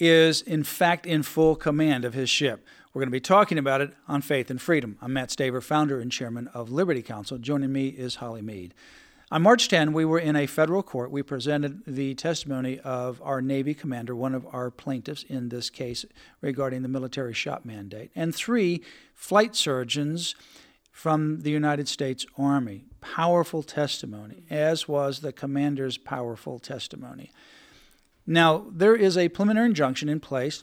is, in fact, in full command of his ship. We're going to be talking about it on Faith and Freedom. I'm Mat Staver, founder and chairman of Liberty Counsel. Joining me is Holly Mead. On March 10, we were in a federal court. We presented the testimony of our Navy commander, one of our plaintiffs in this case regarding the military shot mandate, and three flight surgeons from the United States Army. Powerful testimony, as was the commander's powerful testimony. Now, there is a preliminary injunction in place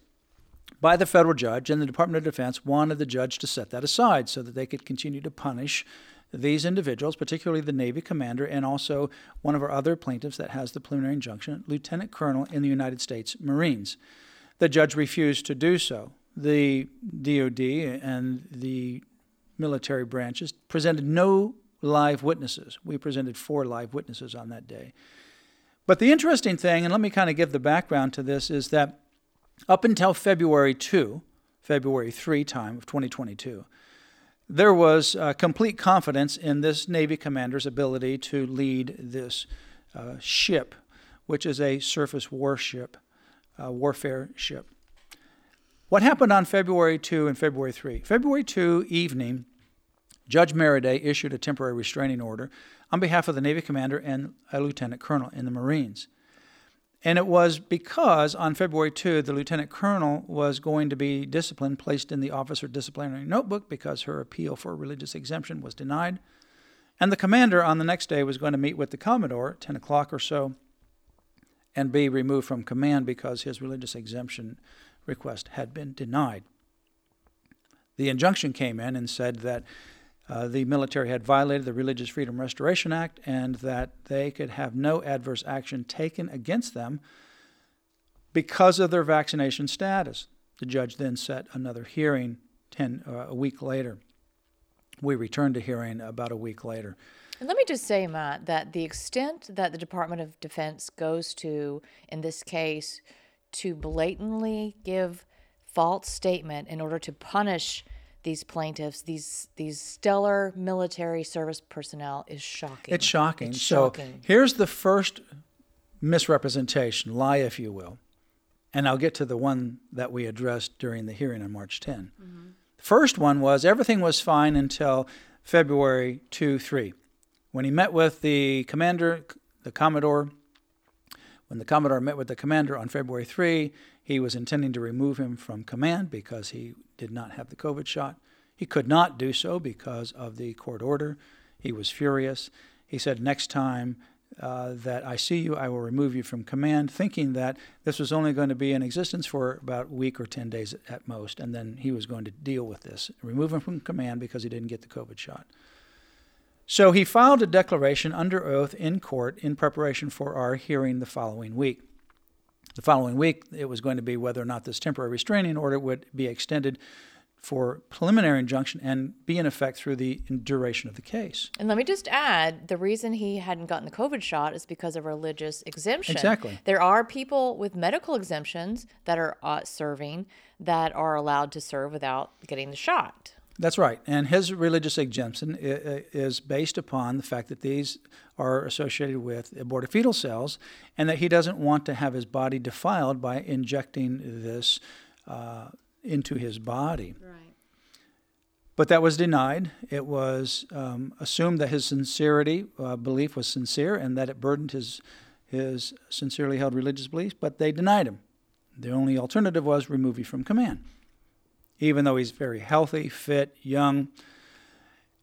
by the federal judge, and the Department of Defense wanted the judge to set that aside so that they could continue to punish these individuals, particularly the Navy commander and also one of our other plaintiffs that has the preliminary injunction, Lieutenant Colonel in the United States Marines. The judge refused to do so. The DoD and the military branches presented no live witnesses. We presented four live witnesses on that day. But the interesting thing, and let me kind of give the background to this, is that up until February 2, February 3 time of 2022, there was uh, complete confidence in this Navy commander's ability to lead this uh, ship, which is a surface warship, uh, warfare ship. What happened on February 2 and February 3? February 2 evening, Judge Merryday issued a temporary restraining order on behalf of the Navy commander and a lieutenant colonel in the Marines. And it was because on February 2, the lieutenant colonel was going to be disciplined, placed in the officer disciplinary notebook because her appeal for religious exemption was denied. And the commander on the next day was going to meet with the commodore at 10 o'clock or so and be removed from command because his religious exemption request had been denied. The injunction came in and said that uh, the military had violated the Religious Freedom Restoration Act and that they could have no adverse action taken against them because of their vaccination status. The judge then set another hearing ten, uh, a week later. We returned to hearing about a week later. And let me just say, Mat, that the extent that the Department of Defense goes to in this case to blatantly give false statement in order to punish these plaintiffs, these these stellar military service personnel is shocking. It's shocking. It's so shocking. here's the first misrepresentation, lie if you will. And I'll get to the one that we addressed during the hearing on March 10. Mm-hmm. The first one was everything was fine until February 2 3. When he met with the commander, the Commodore, when the Commodore met with the commander on February 3, he was intending to remove him from command because he did not have the COVID shot. He could not do so because of the court order. He was furious. He said, Next time uh, that I see you, I will remove you from command, thinking that this was only going to be in existence for about a week or 10 days at most, and then he was going to deal with this, remove him from command because he didn't get the COVID shot. So he filed a declaration under oath in court in preparation for our hearing the following week. The following week, it was going to be whether or not this temporary restraining order would be extended for preliminary injunction and be in effect through the duration of the case. And let me just add the reason he hadn't gotten the COVID shot is because of religious exemption. Exactly. There are people with medical exemptions that are uh, serving that are allowed to serve without getting the shot. That's right. And his religious exemption is based upon the fact that these are associated with aborted fetal cells and that he doesn't want to have his body defiled by injecting this uh, into his body. Right. But that was denied. It was um, assumed that his sincerity uh, belief was sincere and that it burdened his, his sincerely held religious beliefs, but they denied him. The only alternative was remove you from command even though he's very healthy, fit, young,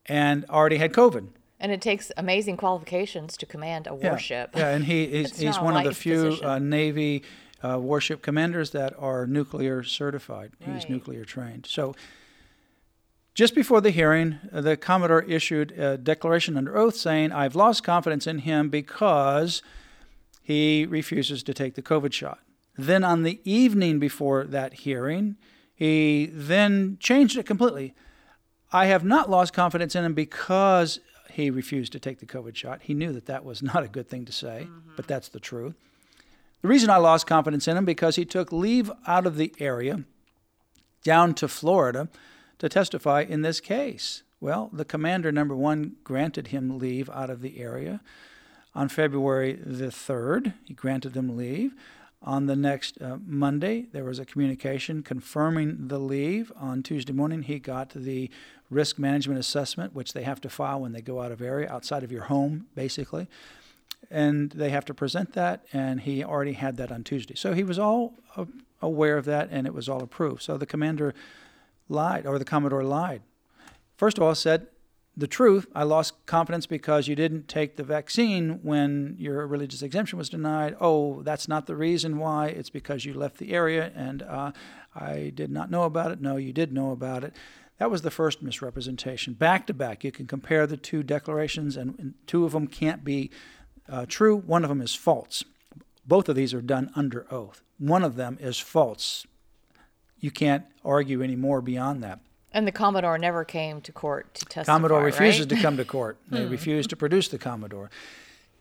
and already had COVID. And it takes amazing qualifications to command a warship. Yeah, yeah and he is, he's one of the few uh, Navy uh, warship commanders that are nuclear certified. Right. He's nuclear trained. So just before the hearing, uh, the Commodore issued a declaration under oath saying, I've lost confidence in him because he refuses to take the COVID shot. Then on the evening before that hearing, he then changed it completely. I have not lost confidence in him because he refused to take the COVID shot. He knew that that was not a good thing to say, mm-hmm. but that's the truth. The reason I lost confidence in him because he took leave out of the area down to Florida to testify in this case. Well, the commander, number one, granted him leave out of the area on February the 3rd. He granted them leave. On the next uh, Monday, there was a communication confirming the leave. On Tuesday morning, he got the risk management assessment, which they have to file when they go out of area, outside of your home, basically. And they have to present that, and he already had that on Tuesday. So he was all uh, aware of that, and it was all approved. So the commander lied, or the Commodore lied. First of all, said the truth. I lost confidence because you didn't take the vaccine when your religious exemption was denied. Oh, that's not the reason why. It's because you left the area and uh, I did not know about it. No, you did know about it. That was the first misrepresentation. Back to back, you can compare the two declarations, and, two of them can't be uh, true. One of them is false. Both of these are done under oath. One of them is false. You can't argue any more beyond that. And the Commodore never came to court to testify. Commodore refuses right? to come to court. They hmm. refuse to produce the Commodore.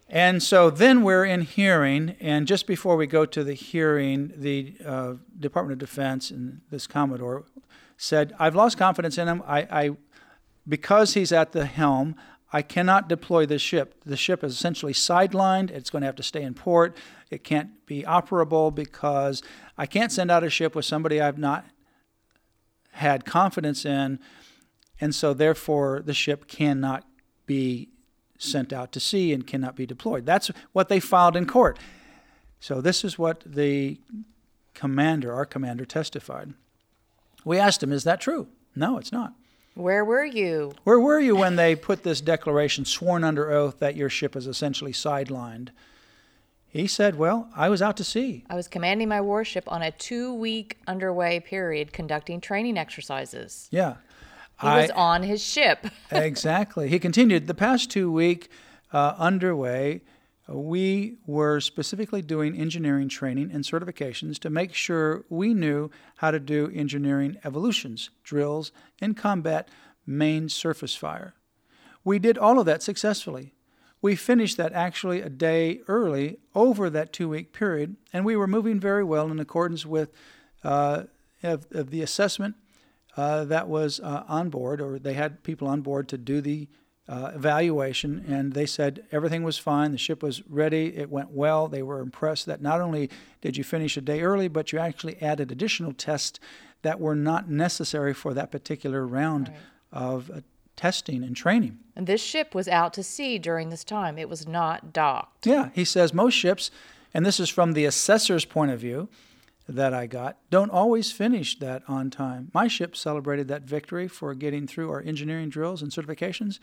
And so then we're in hearing, and just before we go to the hearing, the uh, Department of Defense and this Commodore said, "I've lost confidence in him. I, I, because he's at the helm, I cannot deploy this ship. The ship is essentially sidelined. It's going to have to stay in port. It can't be operable because I can't send out a ship with somebody I've not had confidence in, and so therefore the ship cannot be sent out to sea and cannot be deployed. That's what they filed in court. So this is what the commander, our commander, testified. We asked him, Is that true? No, it's not. Where were you? Where were you when they put this declaration, sworn under oath, that your ship is essentially sidelined? He said, Well, I was out to sea. I was commanding my warship on a two week underway period conducting training exercises. Yeah. He I, was on his ship. exactly. He continued, The past two week uh, underway, we were specifically doing engineering training and certifications to make sure we knew how to do engineering evolutions, drills, and combat main surface fire. We did all of that successfully. We finished that actually a day early over that two week period, and we were moving very well in accordance with uh, of, of, the assessment uh, that was uh, on board, or they had people on board to do the uh, evaluation, and they said everything was fine. The ship was ready. It went well. They were impressed that not only did you finish a day early, but you actually added additional tests that were not necessary for that particular round right. of uh, testing and training. And this ship was out to sea during this time. It was not docked. Yeah, he says most ships, and this is from the assessor's point of view that I got, don't always finish that on time. My ship celebrated that victory for getting through our engineering drills and certifications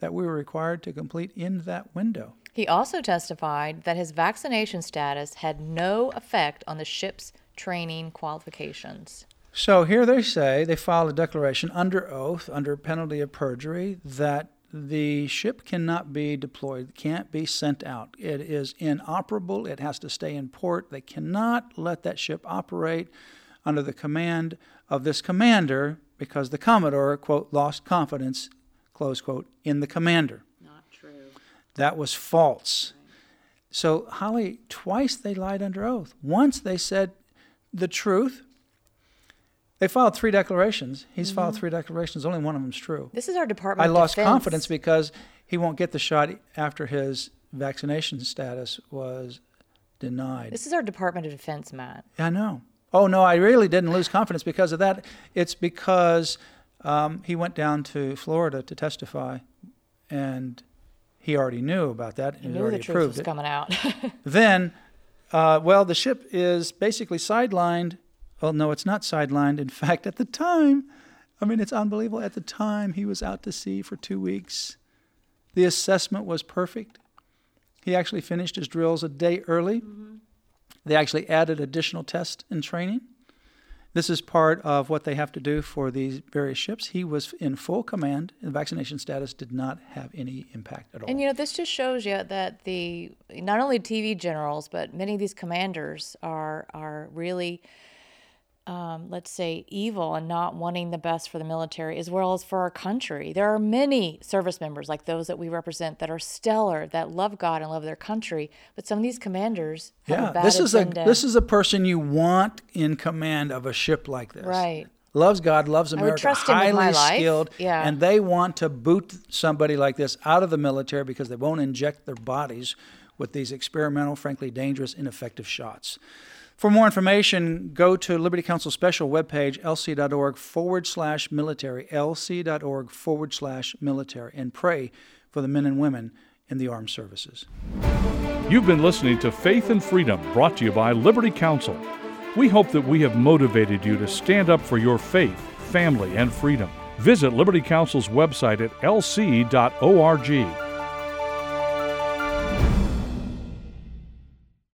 that we were required to complete in that window. He also testified that his vaccination status had no effect on the ship's training qualifications. So here they say they file a declaration under oath, under penalty of perjury, that the ship cannot be deployed, can't be sent out. It is inoperable. It has to stay in port. They cannot let that ship operate under the command of this commander because the Commodore, quote, lost confidence, close quote, in the commander. Not true. That was false. Right. So, Holly, twice they lied under oath. Once they said the truth, they filed three declarations. He's mm-hmm. filed three declarations. Only one of them's true. This is our Department. I lost Defense. confidence because he won't get the shot after his vaccination status was denied. This is our Department of Defense, Mat. I know. Oh no, I really didn't lose confidence because of that. It's because um, he went down to Florida to testify, and he already knew about that. He knew the truth was it. coming out. then, uh, well, the ship is basically sidelined well, no, it's not sidelined. In fact, at the time, I mean, it's unbelievable. At the time, he was out to sea for two weeks. The assessment was perfect. He actually finished his drills a day early. Mm-hmm. They actually added additional tests and training. This is part of what they have to do for these various ships. He was in full command, and the vaccination status did not have any impact at all. And you know, this just shows you that the not only TV generals, but many of these commanders are are really um, let's say, evil and not wanting the best for the military as well as for our country. There are many service members like those that we represent that are stellar, that love God and love their country. But some of these commanders, yeah, this is agenda. a this is a person you want in command of a ship like this, right? Loves God, loves America, highly skilled, yeah. and they want to boot somebody like this out of the military because they won't inject their bodies with these experimental, frankly dangerous, ineffective shots. For more information, go to Liberty Counsel special webpage, lc.org forward slash military, lc.org forward slash military, and pray for the men and women in the armed services. You've been listening to Faith and Freedom, brought to you by Liberty Counsel. We hope that we have motivated you to stand up for your faith, family, and freedom. Visit Liberty Counsel's website at lc.org